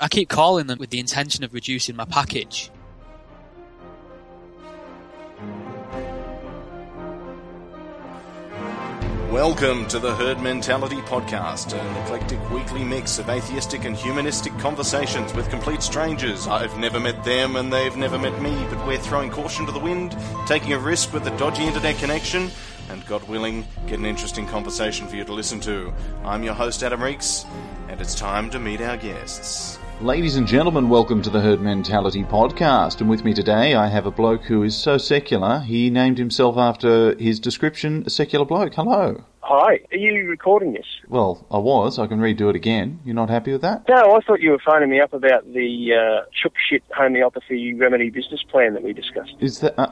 I keep calling them with the intention of reducing my package. Welcome to the Herd Mentality Podcast, an eclectic weekly mix of atheistic and humanistic conversations with complete strangers. I've never met them and they've never met me, but we're throwing caution to the wind, taking a risk with a dodgy internet connection, and God willing, get an interesting conversation for you to listen to. I'm your host, Adam Reeks, and it's time to meet our guests. Ladies and gentlemen, welcome to the Herd Mentality Podcast. And with me today, I have a bloke who is so secular, he named himself after his description, a secular bloke. Hello. Hi, are you recording this? Well, I was. I can redo it again. You're not happy with that? No, I thought you were phoning me up about the uh, chook shit homeopathy remedy business plan that we discussed. Is that. Uh,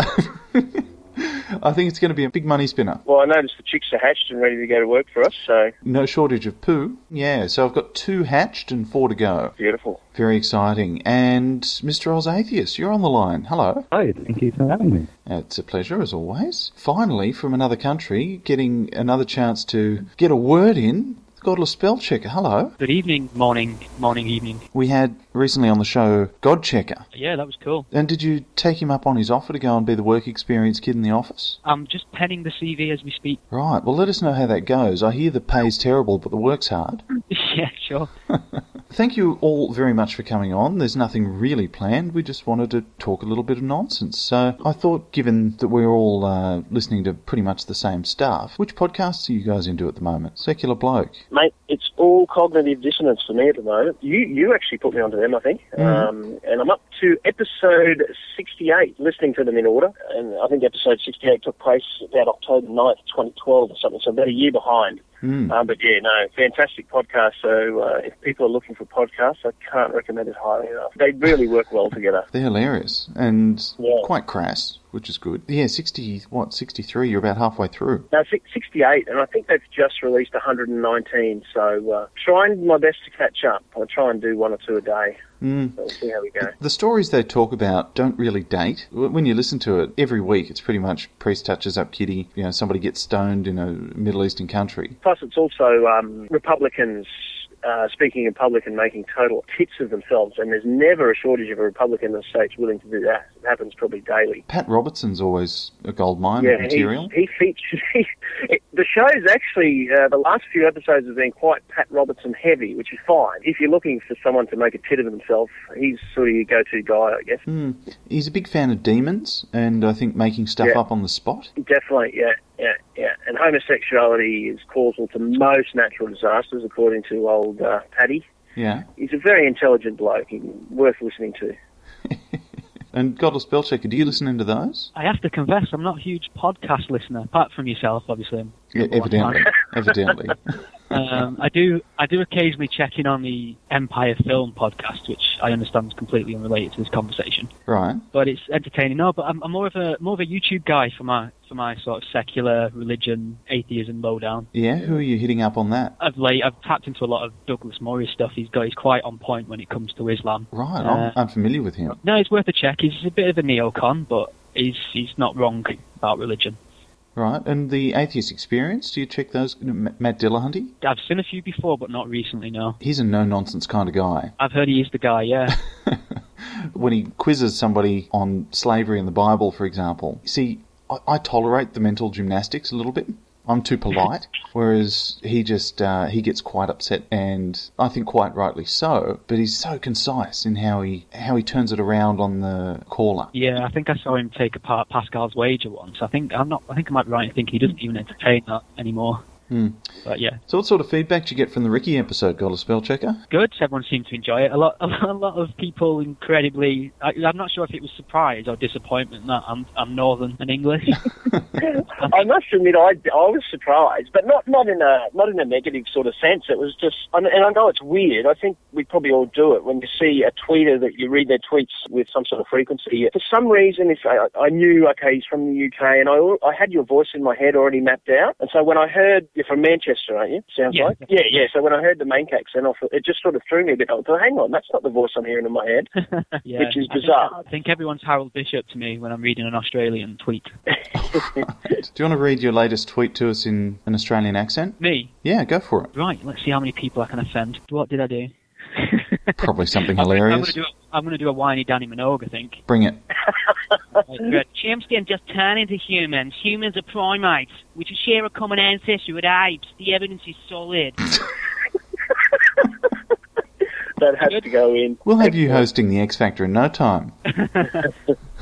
I think it's going to be a big money spinner. Well, I noticed the chicks are hatched and ready to go to work for us, so No shortage of poo. Yeah, so I've got two hatched and four to go. beautiful. Very exciting. And Mr. Oz Atheist, you're on the line. Hello. Hi, thank you for having me. It's a pleasure as always. Finally, from another country, getting another chance to get a word in. Godless Spell Checker, hello. Good evening, morning, morning, evening. We had recently on the show God Checker. Yeah, that was cool. And did you take him up on his offer to go and be the work experience kid in the office? I'm just penning the CV as we speak. Right, well, let us know how that goes. I hear the pay's terrible, but the work's hard. yeah, sure. Thank you all very much for coming on. There's nothing really planned. We just wanted to talk a little bit of nonsense. So I thought, given that we're all uh, listening to pretty much the same stuff, which podcasts are you guys into at the moment? Secular Bloke. Mate, it's all cognitive dissonance for me at the moment. You you actually put me onto them, I think. Mm-hmm. Um, and I'm up to episode 68, listening to them in order. And I think episode 68 took place about October 9th, 2012 or something, so about a year behind. Mm. Um, but yeah, no, fantastic podcast. So uh, if people are looking for podcasts, I can't recommend it highly enough. They really work well together. They're hilarious and Yeah. quite crass, which is good. Yeah, 60, what, 63? You're about halfway through. No, 68, and I think they've just released 119. So uh, trying my best to catch up. I'll try and do one or two a day. Mm. So we'll see how we go. The stories they talk about don't really date. When you listen to it, every week it's pretty much priest touches up kitty, you know, somebody gets stoned in a Middle Eastern country. Plus, it's also um, Republicans uh, speaking in public and making total tits of themselves, and there's never a shortage of a Republican in the states willing to do that. It happens probably daily. Pat Robertson's always a gold mine Yeah, of material. he, he features. He, it, the show's actually uh, the last few episodes have been quite Pat Robertson heavy, which is fine. If you're looking for someone to make a tit of himself, he's sort of your go-to guy, I guess. Hmm. He's a big fan of demons and I think making stuff Yeah. up on the spot. Definitely, yeah, yeah, yeah. And homosexuality is causal to most natural disasters, according to old uh, Paddy. Yeah. He's a very intelligent bloke, and worth listening to. And Godless Spellchecker, do you listen into those? I have to confess, I'm not a huge podcast listener, apart from yourself, obviously. Yeah, evidently. evidently. Um, I do, I do occasionally check in on the Empire Film podcast, which I understand is completely unrelated to this conversation, Right. but it's entertaining. No, but I'm, I'm more of a more of a YouTube guy for my for my sort of secular religion, atheism lowdown. Yeah, who are you hitting up on that? I've late, I've tapped into a lot of Douglas Murray stuff. He's got, he's quite on point when it comes to Islam. Right, Uh, I'm familiar with him. No, it's worth a check. He's a bit of a neocon, but he's he's not wrong about religion. Right, and the Atheist Experience, do you check those? Matt Dillahunty? I've seen a few before, but not recently. No, He's a no-nonsense kind of guy. I've heard he is the guy. Yeah. when he quizzes somebody on slavery in the Bible, for example, see, I, I tolerate the mental gymnastics a little bit. I'm too polite, whereas he just uh, he gets quite upset, and I think quite rightly so. But he's so concise in how he how he turns it around on the caller. Yeah, I think I saw him take apart Pascal's wager once. I think I'm not. I think I might be right in thinking he doesn't even entertain that anymore. Hmm. But yeah, So, what sort of feedback did you get from the Ricky episode, Godless Spell Checker? good. Everyone seemed to enjoy it. A lot, a lot of people incredibly. I, I'm not sure if it was surprise or disappointment that I'm, I'm Northern and English. I must admit, I, I was surprised, but not not in a not in a negative sort of sense. It was just, and and I know it's weird. I think we probably all do it when you see a tweeter that you read their tweets with some sort of frequency. For some reason, if I, I knew, okay, he's from the UK, and I I had your voice in my head already mapped out, and so when I heard you're from Manchester, aren't you? Sounds Yeah. like yeah, yeah. So when I heard the main accent off, it just sort of threw me a bit. I thought, hang on, that's not the voice I'm hearing in my head. yeah, Which is I think- bizarre. I think everyone's Harold Bishop to me when I'm reading an Australian tweet. Do you want to read your latest tweet to us in an Australian accent? Me, Yeah, go for it. right? Let's see how many people I can offend. What did I do? Probably something I'm, I'm going to do a, I'm going to do a whiny Dannii Minogue, I think. Bring it. Like, uh, Chimps can just turn into humans. Humans are primates. which should share a common ancestry with apes. The evidence is solid. That has to go in. We'll have you hosting the X Factor in no time.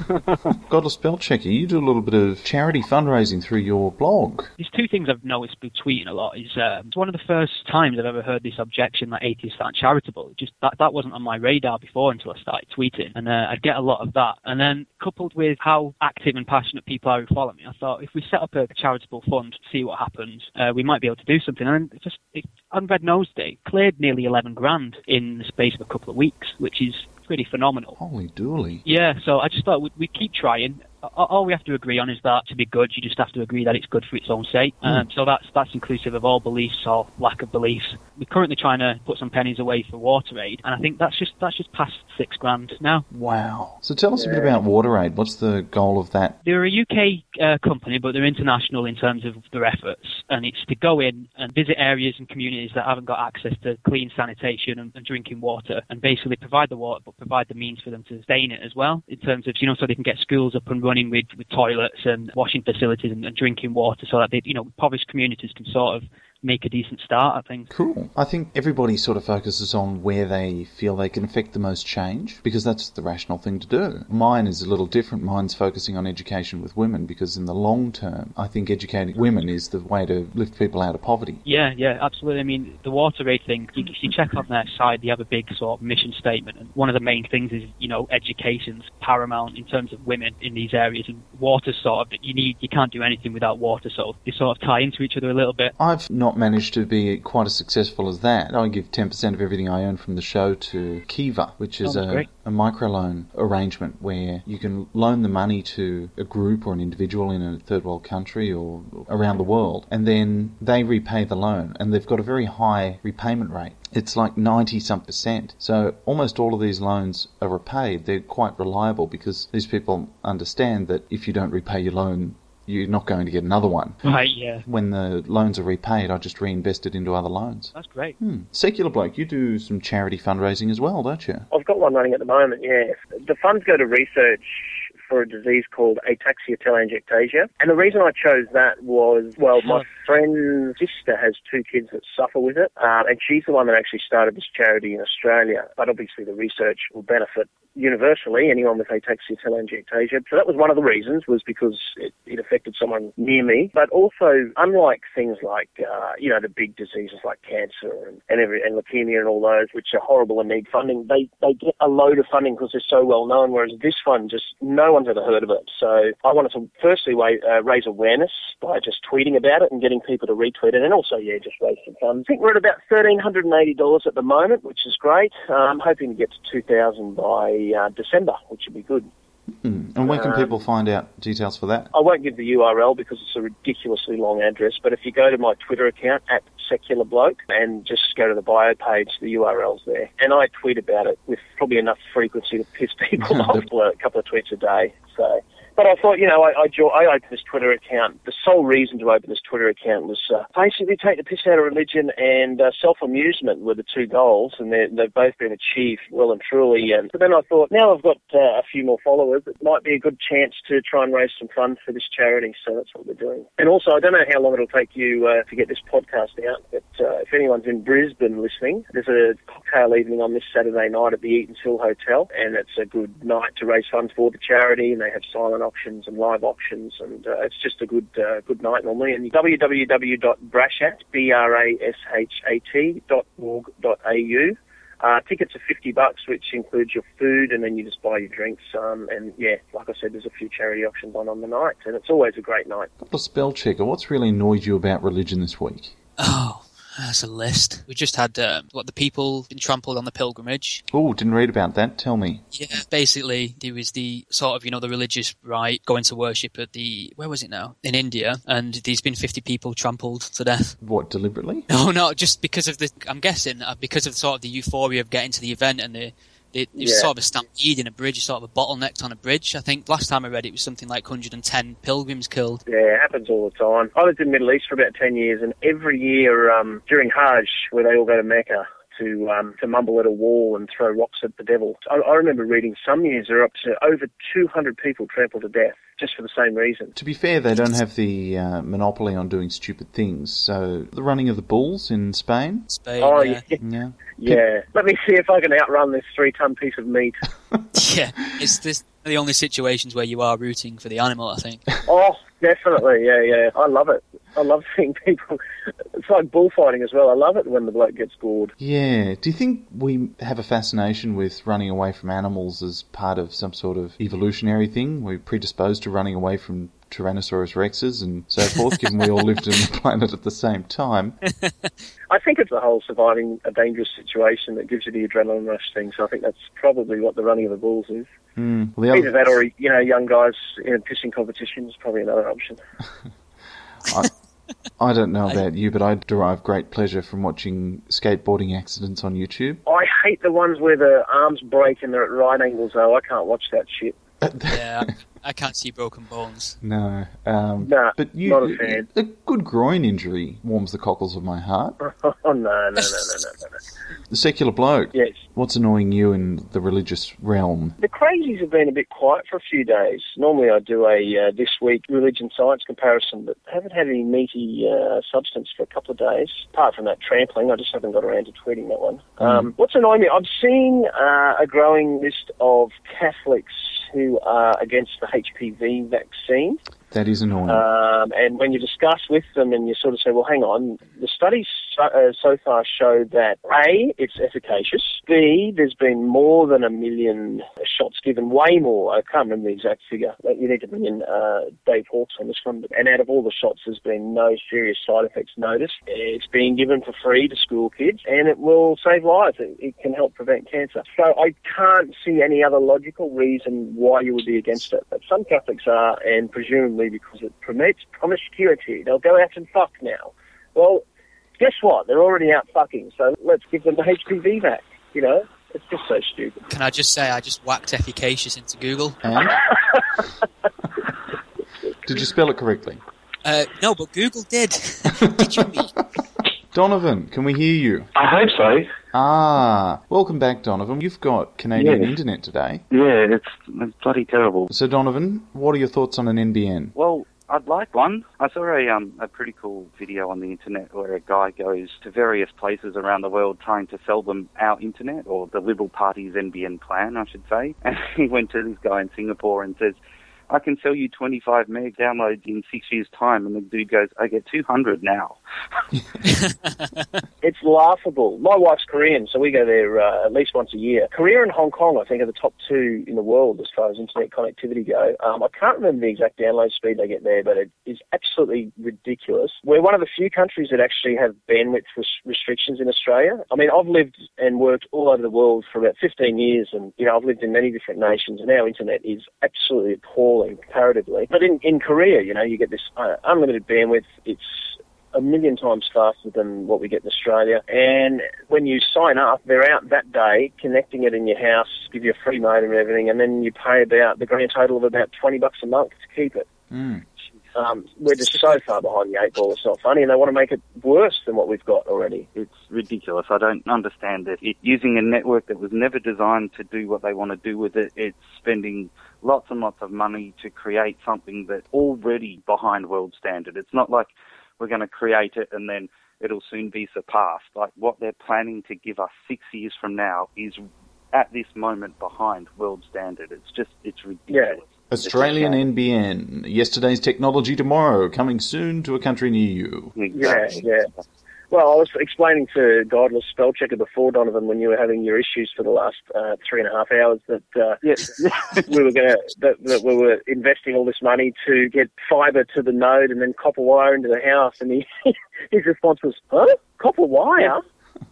Godless spell checker. You do a little bit of charity fundraising through your blog. There's two things I've noticed with tweeting a lot. Is um, it's one of the first times I've ever heard this objection that atheists aren't charitable. It Just that that wasn't on my radar before until I started tweeting, and uh, I get a lot of that. And then coupled with how active and passionate people are who follow me, I thought if we set up a charitable fund to see what happens, uh, we might be able to do something. And it just it, on Red Nose Day, cleared nearly 11 grand in the space of a couple of weeks, which is pretty phenomenal. Holy dooly. Yeah, so I just thought we'd, we'd keep trying. A- All we have to agree on is that to be good, you just have to agree that it's good for its own sake. Um, so that's that's inclusive of all beliefs or lack of beliefs. We're currently trying to put some pennies away for water aid, and I think that's just that's just past six grand now. Wow. So tell us a bit about WaterAid. What's the goal of that? They're a UK uh, company, but they're international in terms of their efforts, and it's to go in and visit areas and communities that haven't got access to clean sanitation and, and drinking water, and basically provide the water, but provide the means for them to sustain it as well, in terms of you know, so they can get schools up and running with, with toilets and washing facilities and, and drinking water, so that they, you know, impoverished communities can sort of make a decent start. I think. Cool. I think everybody sort of focuses on where they feel they can affect the most change because that's the rational thing to do. Mine is a little different. Mine's focusing on education with women because in the long term, I think educating women is the way to lift people out of poverty. Yeah, yeah, absolutely. I mean, the water aid thing, you, if you check on their site, they have a big sort of mission statement. And one of the main things is, you know, education's paramount in terms of women in these areas. And water sort of, you need, you can't do anything without water. So they sort of tie into each other a little bit. I've not managed to be quite as successful as that. I give 10% of everything I earn from the show to Kiva, which is Oh, a, a microloan arrangement where you can loan the money to a group or an individual in a third world country or around the world, and then they repay the loan, and they've got a very high repayment rate. It's like 90 some percent. So almost all of these loans are repaid. They're quite reliable because these people understand that if you don't repay your loan, you're not going to get another one. Right, yeah. When the loans are repaid, I just reinvest it into other loans. That's great. Hmm. Secular bloke, you do some charity fundraising as well, don't you? I've got one running at the moment, yeah. The funds go to research for a disease called ataxia telangiectasia. And the reason I chose that was, well, my friend's sister has two kids that suffer with it, um, and she's the one that actually started this charity in Australia. But obviously the research will benefit universally anyone with ataxia telangiectasia. So that was one of the reasons, was because it, it affected someone near me. But also, unlike things like, uh, you know, the big diseases like cancer and, and, every, and leukemia and all those, which are horrible and need funding, they, they get a load of funding because they're so well known, whereas this one, just no one's ever heard of it. So I wanted to firstly uh, raise awareness by just tweeting about it and getting people to retweet it, and also, yeah, just raise some funds. I think we're at about $1,380 at the moment, which is great. I'm hoping to get to 2000 by uh, December, which would be good. Hmm. And where can Um, people find out details for that? I won't give the URL because it's a ridiculously long address, but if you go to my Twitter account at Secular Bloke and just go to the bio page, the URL's there. And I tweet about it with probably enough frequency to piss people off, a couple of tweets a day. So, but I thought, you know, I, I, I opened this Twitter account. The sole reason to open this Twitter account was uh, basically take the piss out of religion and uh, self-amusement were the two goals, and they've both been achieved well and truly. And but then I thought, now I've got uh, a few more followers, it might be a good chance to try and raise some funds for this charity. So that's what we're doing. And also, I don't know how long it'll take you uh, to get this podcast out, but uh, if anyone's in Brisbane listening, there's a cocktail evening on this Saturday night at the Eaton's Hill Hotel, and it's a good night to raise funds for the charity. And they have silent auctions and live auctions, and uh, it's just a good uh, good night normally. And www.brashat b r a s h a t dot org dot au. Uh, tickets are 50 bucks, which includes your food, and then you just buy your drinks. Um, and yeah, like I said, there's a few charity auctions on on the night, and it's always a great night. Couple of spell checker, what's really annoyed you about religion this week? Oh, that's a list. We just had uh, what the people been trampled on the pilgrimage. Oh, didn't read about that. Tell me. Yeah, basically there was the sort of you know the religious right going to worship at the where was it now in India, and there's been 50 people trampled to death. What, deliberately? No, no, just because of the I'm guessing uh, because of sort of the euphoria of getting to the event and the. It, it was Yeah. sort of a stampede in a bridge, sort of a bottleneck on a bridge. I think last time I read it was something like 110 pilgrims killed. Yeah, it happens all the time. I lived in the Middle East for about 10 years, and every year um, during Hajj, where they all go to Mecca to um, to mumble at a wall and throw rocks at the devil. I, I remember reading some years there are up to over 200 people trampled to death just for the same reason. To be fair, they don't have the uh, monopoly on doing stupid things. So the running of the bulls in Spain. Spain. Oh yeah. yeah, Yeah. yeah. Let me see if I can outrun this three-ton piece of meat. yeah, it's this the only situations where you are rooting for the animal. I think. Oh, definitely. Yeah, yeah. I love it. I love seeing people. Like bullfighting as well. I love it when the bloke gets gored. Yeah. Do you think we have a fascination with running away from animals as part of some sort of evolutionary thing? We're predisposed to running away from Tyrannosaurus rexes and so forth, given we all lived on the planet at the same time. I think it's the whole surviving a dangerous situation that gives you the adrenaline rush thing. So I think that's probably what the running of the bulls is. Hmm. Well, the Either other, that or you know, young guys in a pissing competition is probably another option. I, I don't know about you, but I derive great pleasure from watching skateboarding accidents on YouTube. I hate the ones where the arms break and they're at right angles. Though I can't watch that shit. Yeah, I, I can't see broken bones. No. Um, Nah, but you, not a fan. a good groin injury warms the cockles of my heart. oh no, no, no, no, no, no, no. The secular bloke. Yes. What's annoying you in the religious realm? The crazies have been a bit quiet for a few days. Normally I do a uh, this week religion science comparison, but haven't had any meaty uh, substance for a couple of days. Apart from that trampling, I just haven't got around to tweeting that one. Um, what's annoying me? I've seen uh, a growing list of Catholics who are against the HPV vaccine. That is annoying. Um, and when you discuss with them and you sort of say, well, hang on, the studies so, uh, so far show that A, it's efficacious. B, there's been more than a million shots given, way more. I can't remember the exact figure. You need to bring in uh, Dave Hawkes on this one. And out of all the shots, there's been no serious side effects noticed. It's being given for free to school kids and it will save lives. It, it can help prevent cancer. So I can't see any other logical reason why you would be against it. But some Catholics are, and presumably because it promotes promiscuity. They'll go out and fuck now. Well, guess what? They're already out fucking, so let's give them the HPV back. You know, it's just so stupid. Can I just say I just whacked efficacious into Google? And? did you spell it correctly? Uh, no, but Google did. did you mean? Donovan, can we hear you? I hope so. Ah, welcome back, Donovan. You've got Canadian Yeah. internet today. Yeah, it's, it's bloody terrible. So, Donovan, what are your thoughts on an NBN? Well, I'd like one. I saw a um a pretty cool video on the internet where a guy goes to various places around the world trying to sell them our internet or the Liberal Party's NBN plan, I should say. And he went to this guy in Singapore and says, "I can sell you 25 meg downloads in six years' time." And the dude goes, "I get 200 now." It's laughable. My wife's Korean, so we go there uh, at least once a year. Korea and Hong Kong, I think, are the top two in the world as far as internet connectivity go. Um, I can't remember the exact download speed they get there, but it is absolutely ridiculous. We're one of the few countries that actually have bandwidth res- restrictions in Australia. I mean, I've lived and worked all over the world for about 15 years, and you know, I've lived in many different nations, and our internet is absolutely appalling comparatively. But in in Korea, you know, you get this uh, unlimited bandwidth. It's a million times faster than what we get in Australia. And when you sign up, they're out that day, connecting it in your house, give you a free modem and everything, and then you pay about the grand total of about 20 bucks a month to keep it. Mm. Um, we're just so far behind the eight ball, it's not funny, and they want to make it worse than what we've got already. It's ridiculous. I don't understand it. it. Using a network that was never designed to do what they want to do with it, it's spending lots and lots of money to create something that's already behind world standard. It's not like we're going to create it and then it'll soon be surpassed. Like what they're planning to give us six years from now is at this moment behind world standard. It's just, it's ridiculous. Australian It's a shame. NBN. Yesterday's technology tomorrow, coming soon to a country near you. Yeah, yeah. Well, I was explaining to Godless Spell Checker before, Donovan, when you were having your issues for the last uh, three and a half hours, that uh, we were going to that, that we were investing all this money to get fibre to the node and then copper wire into the house, and he, his response was, "Huh, copper wire?"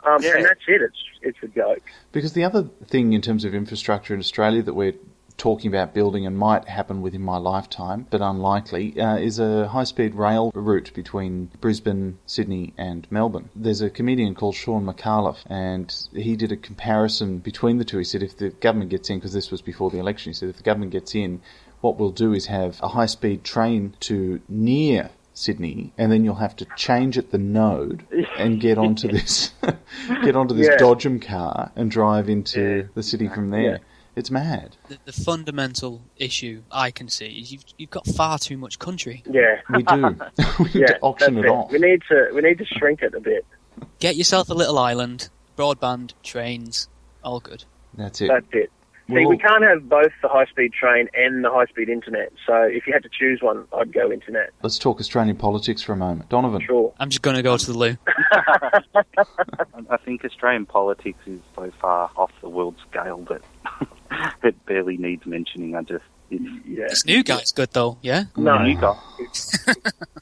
Um, Yeah. And that's it. It's it's a joke. Because the other thing in terms of infrastructure in Australia that we're talking about building and might happen within my lifetime, but unlikely, uh, is a high speed rail route between Brisbane, Sydney, and Melbourne. There's a comedian called Shaun Micallef, and he did a comparison between the two. He said if the government gets in, because this was before the election, he said if the government gets in, what we'll do is have a high speed train to near Sydney, and then you'll have to change at the node and get onto this get onto this Yeah. Dodgem car and drive into Yeah, the city from there. Yeah. It's mad. The, the fundamental issue I can see is you've you've got far too much country. Yeah. We do. we need yeah, to auction that's it off. We need to we need to shrink it a bit. Get yourself a little island, broadband, trains, all good. That's it. That's it. See, Well- we can't have both the high speed train and the high speed internet. So if you had to choose one, I'd go internet. Let's talk Australian politics for a moment. Donovan. Sure. I'm just going to go to the loo. I- I think Australian politics is so far off the world scale that it barely needs mentioning. I just, it's, Yeah. This new guy's good though, yeah. No. you got.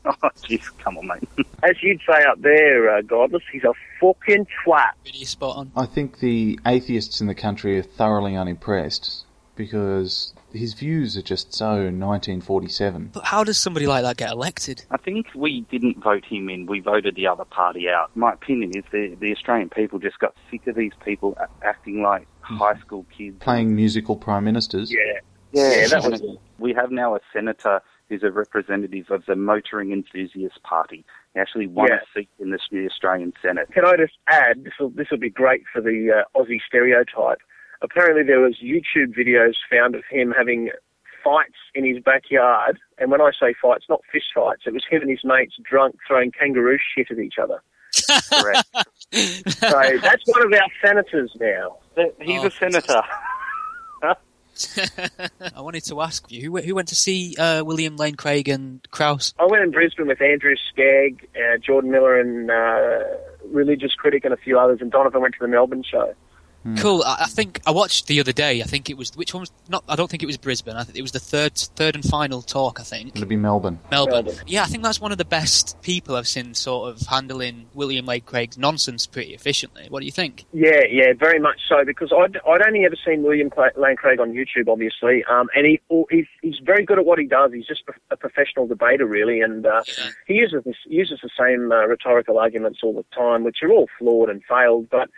oh, jeez, come on, mate. As you'd say up there, uh, Godless, he's a fucking twat. Really spot on. I think the atheists in the country are thoroughly unimpressed because his views are just so 1947. But how does somebody like that get elected? I think we didn't vote him in. We voted the other party out. My opinion is the the Australian people just got sick of these people acting like high school kids. Playing musical prime ministers. Yeah. Yeah, Yeah, that was- we have now a senator who's a representative of the Motoring Enthusiast Party. He actually won Yeah. a seat in the, the Australian Senate. Can I just add, this will this will be great for the uh, Aussie stereotype. Apparently, there was YouTube videos found of him having fights in his backyard, and when I say fights, not fist fights. It was him and his mates drunk throwing kangaroo shit at each other. Correct. So that's one of our senators now. He's Oh, a senator. I wanted to ask you who, who went to see uh, William Lane Craig and Krauss? I went in Brisbane with Andrew Skagg, uh, Jordan Miller, and uh, religious critic, and a few others. And Donovan went to the Melbourne show. Cool. I, I think I watched the other day. I think it was which one was not. I don't think it was Brisbane. I think it was the third, third and final talk. I think It'll be Melbourne. Melbourne. Melbourne. Yeah, I think that's one of the best people I've seen sort of handling William Lane Craig's nonsense pretty efficiently. What do you think? Yeah, yeah, very much so. Because I'd, I'd only ever seen William Cla- Lane Craig on YouTube, obviously, um, and he he's, he's very good at what he does. He's just a professional debater, really, and uh, Yeah. he uses this, uses the same uh, rhetorical arguments all the time, which are all flawed and failed. But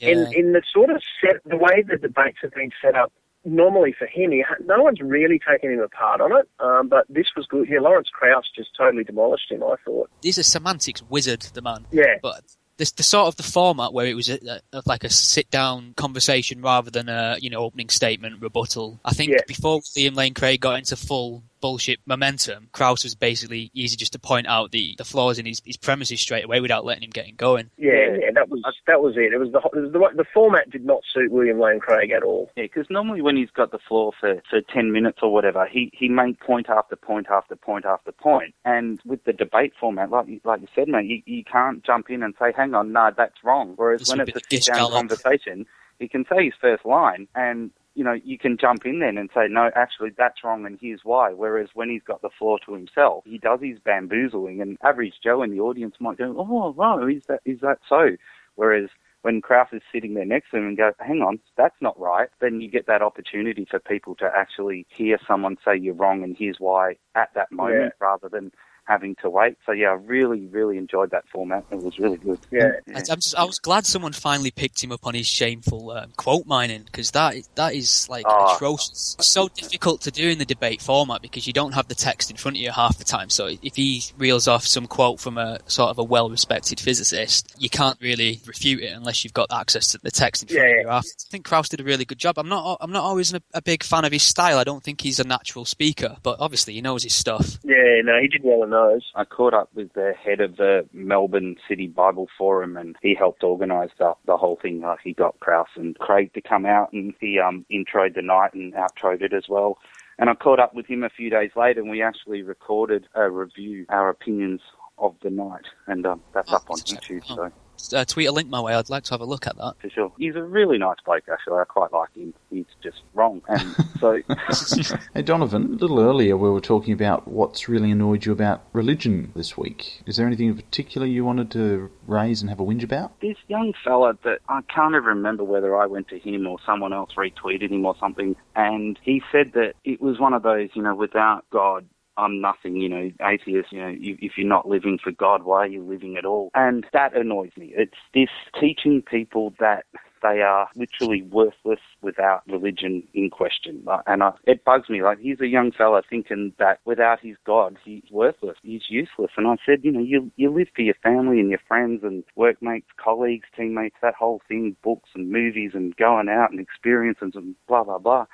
Yeah. in in the sort of set, the way the debates have been set up. Normally for him, he no one's really taken him apart on it, um, but this was good. Yeah, Lawrence Krauss just totally demolished him. I thought. He's a semantics wizard, the man. Yeah, But this, the sort of the format where it was a, a, like a sit down conversation rather than a you know opening statement rebuttal. I think Yeah. before Liam Lane Craig got into full bullshit momentum, Krauss was basically easy just to point out the, the flaws in his, his premises straight away without letting him get going. yeah, yeah. That was that was it. It was the it was the, the format did not suit William Lane Craig at all. Yeah, because normally when he's got the floor for, for 10 minutes or whatever, he, he may point after point after point after point. And with the debate format, like you, like you said, mate, you, you can't jump in and say, hang on, no, that's wrong. Whereas This when would it's a the sit-down conversation, he can say his first line and, you know, you can jump in then and say, no, actually, that's wrong and here's why. Whereas when he's got the floor to himself, he does his bamboozling and average Joe in the audience might go, oh, wow, is that, is that so? Whereas when Krauss is sitting there next to him and go, hang on, that's not right, then you get that opportunity for people to actually hear someone say you're wrong and here's why at that moment rather than having to wait. So yeah, I really, really enjoyed that format. It was really good. Yeah. I, I'm just, I was glad someone finally picked him up on his shameful um, quote mining because that that is like Oh. atrocious. It's so difficult to do in the debate format because you don't have the text in front of you half the time. So if he reels off some quote from a sort of a well-respected physicist, you can't really refute it unless you've got access to the text in front Yeah, of you. After. I think Krauss did a really good job. I'm not I'm not always a, a big fan of his style. I don't think he's a natural speaker, but obviously he knows his stuff. Yeah, no, he did well in I caught up with the head of the Melbourne City Bible Forum, and he helped organise the, the whole thing. Uh, he got Krauss and Craig to come out, and he um, introed the night and outroed it as well. And I caught up with him a few days later, and we actually recorded a review, our opinions of the night, and um, that's Oh, up on YouTube. So Uh, tweet a link my way. I'd like to have a look at that. for sure, he's a really nice bloke. Actually, I quite like him. He's just wrong, and so Hey Donovan, a little earlier we were talking about what's really annoyed you about religion this week. Is there anything in particular you wanted to raise and have a whinge about? this young fella that I can't even remember whether I went to him or someone else retweeted him or something, and he said that it was one of those, you know, without God, I'm nothing, you know, atheist, you know, if you're not living for God, why are you living at all? And that annoys me. It's this teaching people that they are literally worthless without religion in question. And I, it bugs me. Like he's a young fella thinking that without his God, he's worthless. He's useless. And I said, you know, you you live for your family and your friends and workmates, colleagues, teammates, that whole thing, books and movies and going out and experiences and blah blah blah.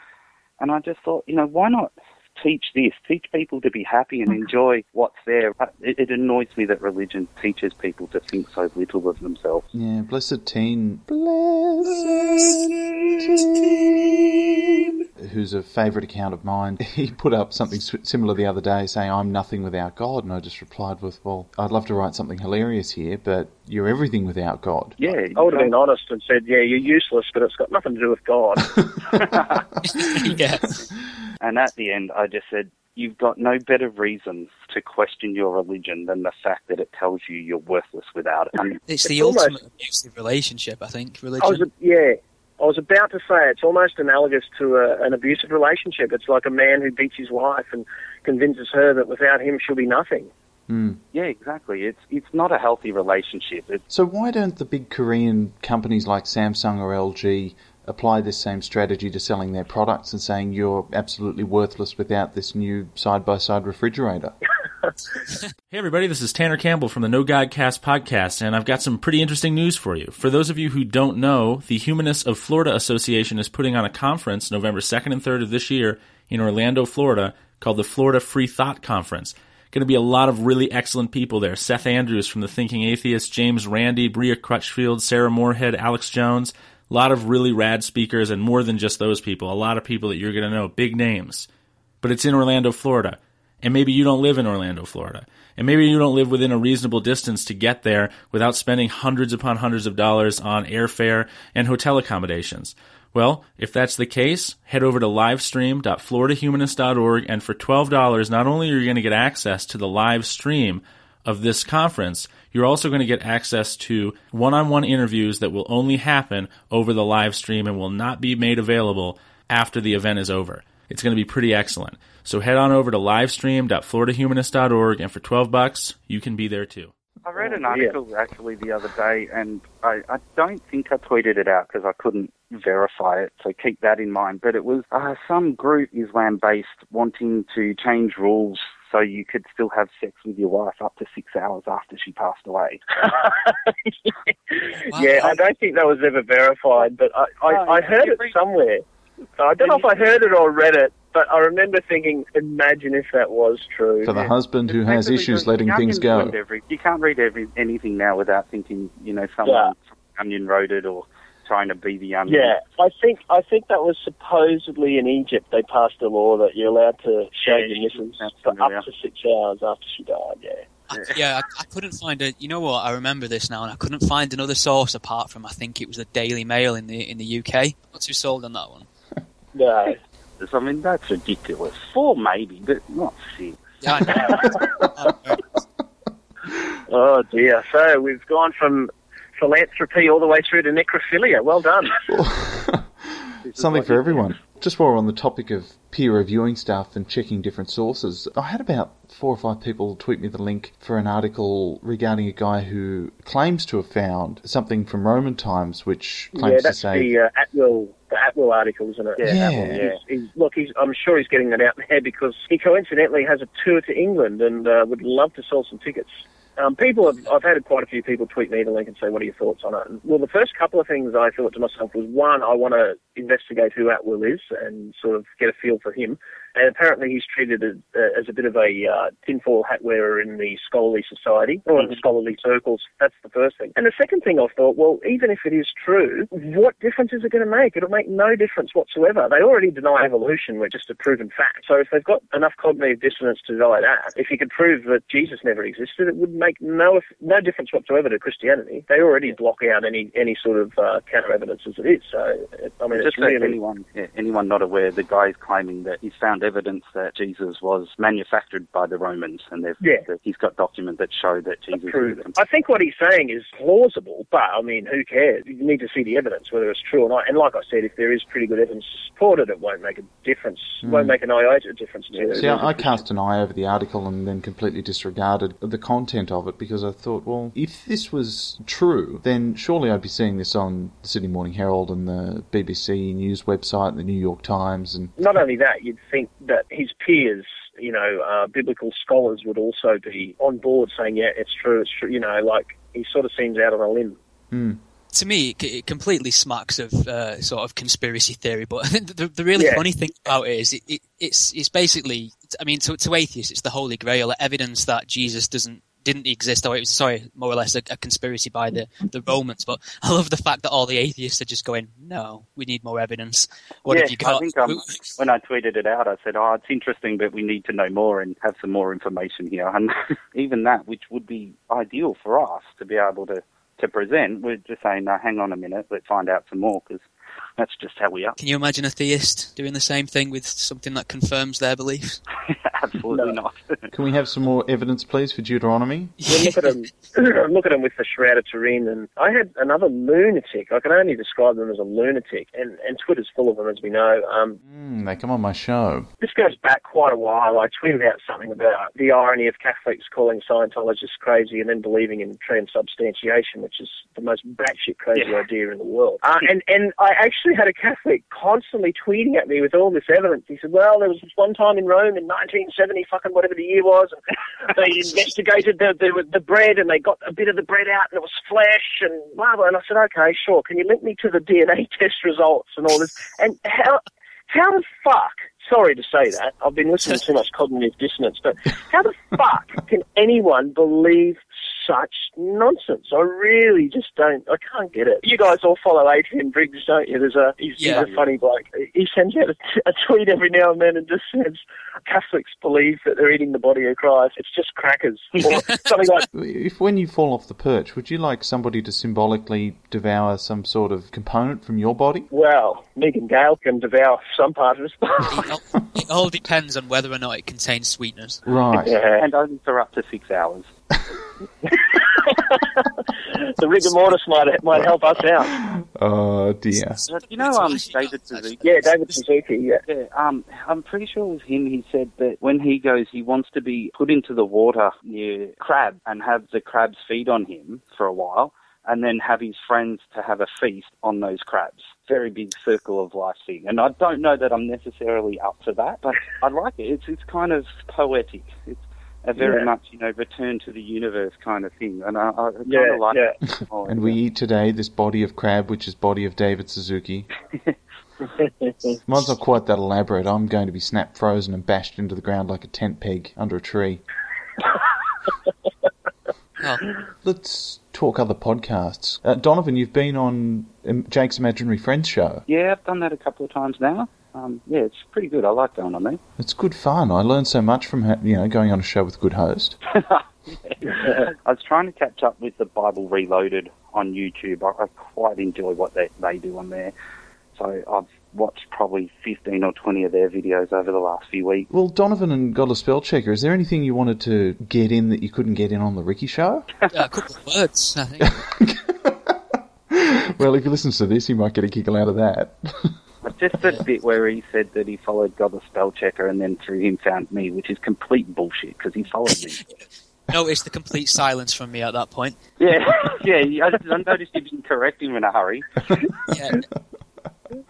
And I just thought, you know, why not teach this? Teach people to be happy and enjoy what's there. It, it annoys me that religion teaches people to think so little of themselves. Yeah, blessed teen. Blessed teen. Who's a favourite account of mine. He put up something similar the other day saying, I'm nothing without God. And I just replied with, Well, I'd love to write something hilarious here, but you're everything without God. Yeah, I would have been honest and said, yeah, you're useless, but it's got nothing to do with God. yeah. And at the end, I just said, You've got no better reasons to question your religion than the fact that it tells you you're worthless without it. And It's the almost- ultimate abusive relationship, I think, I was, yeah, I was about to say it's almost analogous to a, an abusive relationship. It's like a man who beats his wife and convinces her that without him she'll be nothing. Hmm. yeah, exactly. It's it's not a healthy relationship. It's So why don't the big Korean companies like Samsung or LG apply this same strategy to selling their products and saying you're absolutely worthless without this new side-by-side refrigerator? Hey everybody, this is Tanner Campbell from the No God Cast podcast, and I've got some pretty interesting news for you. For those of you who don't know, the Humanists of Florida Association is putting on a conference November 2nd and 3rd of this year in Orlando, Florida, called the Florida Free Thought Conference. Going to be a lot of really excellent people there. Seth Andrews from The Thinking Atheist, James Randi, Bria Crutchfield, Sarah Morehead, Alex Jones. A lot of really rad speakers, and more than just those people. A lot of people that you're going to know, big names. But it's in Orlando, Florida. And maybe you don't live in Orlando, Florida. And maybe you don't live within a reasonable distance to get there without spending hundreds upon hundreds of dollars on airfare and hotel accommodations. Well, if that's the case, head over to livestream.floridahumanist.org and for $12, not only are you going to get access to the live stream of this conference, you're also going to get access to one-on-one interviews that will only happen over the live stream and will not be made available after the event is over. It's going to be pretty excellent. So head on over to livestream.floridahumanist.org and for 12 bucks, you can be there too. I read an Oh, yeah. article actually the other day, and I, I don't think I tweeted it out because I couldn't verify it, so keep that in mind. But it was uh, some group Islam based wanting to change rules so you could still have sex with your wife up to six hours after she passed away. Yeah, I don't think that was ever verified, but I, I, No, I heard it somewhere. I don't know if I heard it or read it, but I remember thinking, imagine if that was true. For the husband who has issues letting things go. Every, you can't read every, anything now without thinking, you know, someone Yeah. Onion wrote it or trying to be the Onion. Yeah, I think I think that was supposedly in Egypt. They passed a law that you're allowed to show Yeah, your missus for familiar. up to six hours after she died. Yeah. I, yeah, I, I couldn't find a. You know what? I remember this now, and I couldn't find another source apart from I think it was the Daily Mail in the in the UK. Not too sold on that one. No. I mean, that's ridiculous. Four maybe, but not six. Yeah, I know. Oh dear. So we've gone from philanthropy all the way through to necrophilia. Well done. Something for everyone. Just while we're on the topic of peer reviewing stuff and checking different sources, I had about four or five people tweet me the link for an article regarding a guy who claims to have found something from Roman times, which claims yeah, to that's say the uh, Atwill the Atwill article, isn't it? Yeah, Yeah. Apple, yeah. He's, he's, look, he's, I'm sure he's getting that out there because he coincidentally has a tour to England and uh, would love to sell some tickets. Um, people have, I've had quite a few people tweet me the link and say, what are your thoughts on it? Well, the first couple of things I thought to myself was, one, I want to investigate who Atwill is and sort of get a feel for him. And apparently he's treated as, uh, as a bit of a uh, tinfoil hat wearer in the scholarly society or in the scholarly circles. That's the first thing. And the second thing I thought, well, even if it is true, what difference is it going to make? It'll make no difference whatsoever. They already deny evolution, which is a proven fact. So if they've got enough cognitive dissonance to deny that, if you could prove that Jesus never existed, it would make no no difference whatsoever to Christianity. They already block out any any sort of uh, counter evidence as it is. So I mean, Just it's for really anyone, yeah, anyone not aware, the guy is claiming that he's found evidence that Jesus was manufactured by the Romans, and they've, Yeah. that he's got documents that show that Jesus. prove did. I think what he's saying is plausible, but I mean, who cares? You need to see the evidence, whether it's true or not. And like I said, if there is pretty good evidence to support it, it won't make a difference. It won't hmm. make an iota of difference to it. See, I, I cast an eye over the article and then completely disregarded the content of it because I thought, well, if this was true, then surely I'd be seeing this on the Sydney Morning Herald and the BBC News website and the New York Times and Not only that, you'd think that his peers, you know, uh, biblical scholars would also be on board saying, yeah, it's true, it's true. You know, like he sort of seems out on a limb. to me, it, it completely smacks of uh, sort of conspiracy theory. But the, the really Yeah. funny thing about it is, it, it, it's it's basically, I mean, to, to atheists, it's the holy grail, evidence that Jesus doesn't didn't exist. Or it was sorry, more or less a, a conspiracy by the the Romans. But I love the fact that all the atheists are just going, no, we need more evidence. What yeah, have you got? I think um, when I tweeted it out, I said, "Oh, it's interesting, but we need to know more and have some more information here." And even that, which would be ideal for us to be able to to present, we're just saying, "No, hang on a minute, let's find out some more," because that's just how we are. Can you imagine a theist doing the same thing with something that confirms their beliefs? Absolutely not. Can we have some more evidence, please, for Deuteronomy? You look at him, look at him with the Shroud of Turin, and I had another lunatic. I can only describe them as a lunatic, and, and Twitter's full of them, as we know. Um, Mm, they come on my show. this goes back quite a while. I tweeted out something about the irony of Catholics calling Scientologists crazy and then believing in transubstantiation, which is the most batshit crazy Yeah. idea in the world. Uh, and and I actually had a Catholic constantly tweeting at me with all this evidence. He said, "Well, there was this one time in Rome in 1970, fucking whatever the year was, and they investigated the, the the bread and they got a bit of the bread out and it was flesh and blah blah." And I said, "Okay, sure. Can you link me to the DNA test results and all this?" And how how the fuck? Sorry to say that. I've been listening to too much cognitive dissonance, but how the fuck can anyone believe such nonsense? I really just don't. I can't get it. You guys all follow Adrian Briggs, don't you? There's a he's, Yeah. he's a funny bloke. He sends out a, a tweet every now and then and just says Catholics believe that they're eating the body of Christ. It's just crackers or something like. If when you fall off the perch, would you like somebody to symbolically devour some sort of component from your body? Well, Megan Gale can devour some part of his body. it all depends on whether or not it contains sweetness. Right. yeah. and only for up to six hours. The rigor mortis might might help us out. Oh dear. You know, um, David Suzuki. Yeah, David Suzuki. Yeah. Yeah, um, I'm pretty sure it was him. He said that when he goes, he wants to be put into the water near crab and have the crabs feed on him for a while, and then have his friends to have a feast on those crabs. Very big circle of life thing, and I don't know that I'm necessarily up for that, but I like it. It's it's kind of poetic. It's a very Yeah. much you know return to the universe kind of thing, and I, I kind Yeah, of like yeah. it. Oh, And we eat today this body of crab, which is body of David Suzuki. Mine's not quite that elaborate. I'm going to be snap frozen and bashed into the ground like a tent peg under a tree. Oh, Let's talk other podcasts. Uh, Donovan, you've been on um, Jake's Imaginary Friends show. Yeah, I've done that a couple of times now. Um, yeah, it's pretty good. I like going on there. It's good fun. I learned so much from ha- you know going on a show with a good host. I was trying to catch up with the Bible Reloaded on YouTube. I, I quite enjoy what they, they do on there. So I've watched probably 15 or 20 of their videos over the last few weeks. Well, Donovan and Godless Spellchecker, is there anything you wanted to get in that you couldn't get in on the Ricky show? a couple of words, I think. well, if he listens to this, he might get a giggle out of that. But just the bit where he said that he followed God the Spell Checker and then through him found me, which is complete bullshit because he followed me. Notice the complete silence from me at that point. yeah, yeah. I, I noticed you didn't correct him in a hurry. Yeah.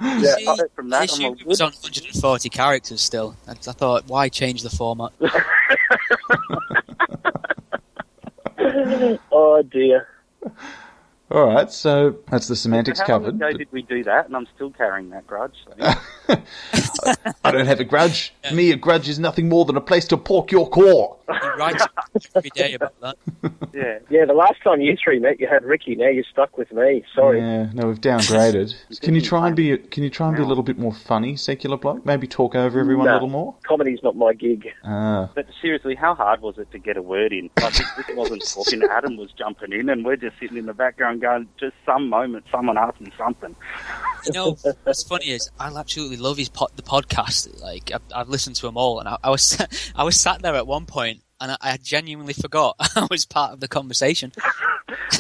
Yeah, See, from that, I'm it was on 140 characters still. I, I thought, why change the format? Oh dear. All right, so that's the semantics How long covered. ago did we do that? And I'm still carrying that grudge. So. I don't have a grudge. Me, a grudge is nothing more than a place to pork your core. He writes every day about that. Yeah. Yeah, the last time you three met, you had Ricky. Now you're stuck with me. Sorry. Yeah, no, we've downgraded. Can you try and be? Can you try and be a little bit more funny, secular bloke? Maybe talk over everyone a little more. Comedy's not my gig. Ah, But seriously, how hard was it to get a word in? Like, if Rick wasn't talking, Adam was jumping in, and we're just sitting in the background going, just some moment, someone asked me something. You know, what's funny is I'll absolutely love his pod, the podcast. Like I've, I've listened to them all, and I, I was I was sat there at one point, and I, I genuinely forgot I was part of the conversation.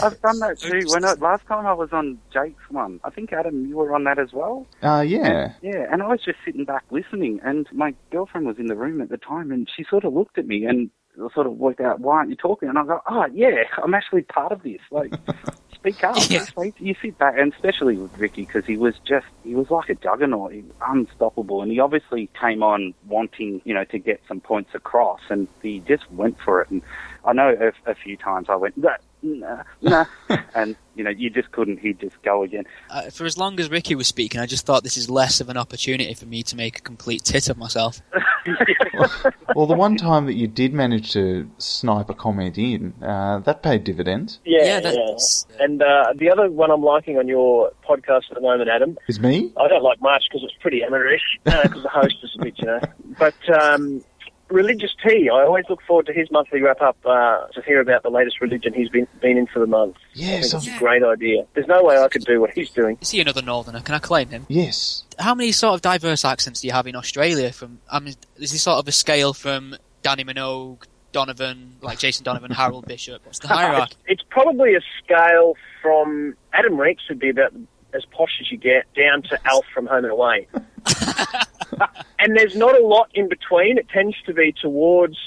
I've done that too. When I, last time I was on Jake's one, I think Adam, you were on that as well. uh, yeah. Yeah, and I was just sitting back listening, and my girlfriend was in the room at the time, and she sort of looked at me and sort of worked out, "Why aren't you talking?" And I go, "Oh, yeah, I'm actually part of this." Like, speak up. Yeah. Just you sit back, and especially with Ricky, because he was just he was like a juggernaut, he was unstoppable, and he obviously came on wanting, you know, to get some points across, and he just went for it. And I know a, a few times I went, "Nah, nah, nah," and you know, you just couldn't. He'd just go again. Uh, for as long as Ricky was speaking, I just thought this is less of an opportunity for me to make a complete tit of myself. Well, the one time that you did manage to snipe a comment in, uh, that paid dividends. Yeah, Yeah, yeah. And uh, the other one I'm liking on your podcast at the moment, Adam, Is me? I don't like much because it's pretty amateurish because the host is a bit, you know. But um, religious tea, I always look forward to his monthly wrap up uh, to hear about the latest religion he's been been in for the month. I Yes. think it's a great idea. There's no way I could do what he's doing. Is he another northerner? Can I claim him? Yes. How many sort of diverse accents do you have in Australia? From I mean, is this sort of a scale from Dannii Minogue, Donovan, like Jason Donovan, Harold Bishop? What's the hierarchy? It's probably a scale from Adam Reeks would be about as posh as you get down to Alf from Home and Away. and there's not a lot in between. It tends to be towards,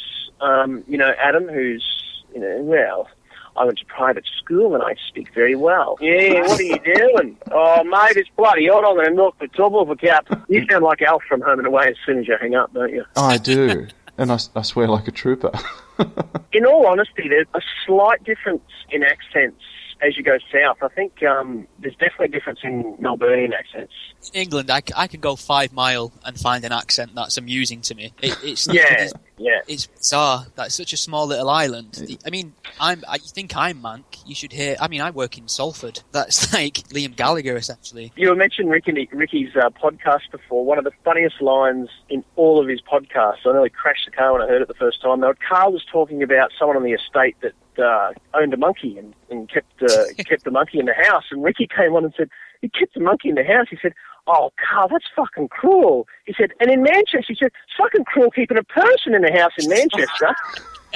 um, you know, Adam, who's, you know, well, I went to private school and I speak very well. Yeah, what are you doing? Oh, mate, it's bloody hot. I'm going to knock the top off a cap. You sound like Alf from Home and Away as soon as you hang up, don't you? I do. and I, I swear like a trooper. in all honesty, there's a slight difference in accents as you go south. I think um, there's definitely a difference in Melburnian accents. In England, I, c- I can go five mile and find an accent that's amusing to me. It, it's Yeah, it's, yeah. it's bizarre. That's such a small little island. I mean, I'm. I think I'm Manc? You should hear. I mean, I work in Salford. That's like Liam Gallagher, essentially. You mentioned Ricky, Ricky's uh, podcast before. One of the funniest lines in all of his podcasts. I nearly crashed the car when I heard it the first time. Now, Carl was talking about someone on the estate that uh, owned a monkey and, and kept uh, kept the monkey in the house. And Ricky came on and said, "He kept the monkey in the house." He said, "Oh, Carl, that's fucking cruel." He said, "And in Manchester, he said, it's fucking cruel keeping a person in the house in Manchester."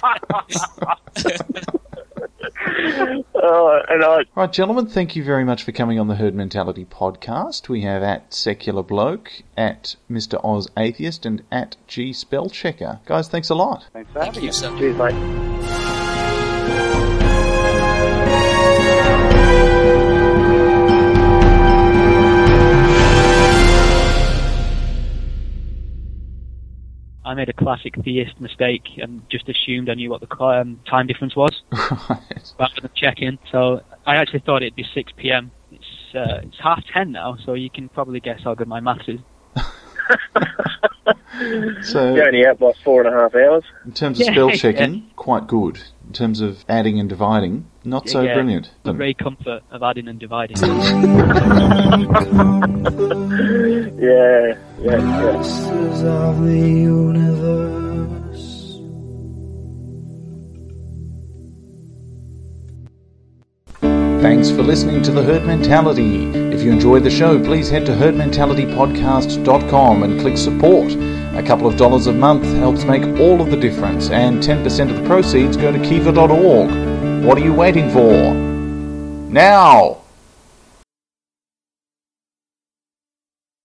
Oh, and I, Right, gentlemen, thank you very much for coming on the Herd Mentality podcast. We have at Secular Bloke, at Mr. Oz Atheist, and at G Spellchecker. Guys, thanks a lot. Thanks for Thank having you, us. sir. cheers, mate. I made a classic theist mistake and just assumed I knew what the um, time difference was Right. rather than check in. So I actually thought it'd be 6 p.m. It's uh, it's half 10 now, so you can probably guess how good my maths is. So, You're only out by four and a half hours. in terms of Yeah, spell checking, quite good. In terms of adding and dividing, not so Yeah, brilliant. The great comfort of adding and dividing. Yeah, yeah, yeah. Of the universe. Thanks for listening to The Herd Mentality. If you enjoyed the show, please head to herdmentalitypodcast.com and click support. A couple of dollars a month helps make all of the difference, and 10% of the proceeds go to kiva.org. What are you waiting for? Now!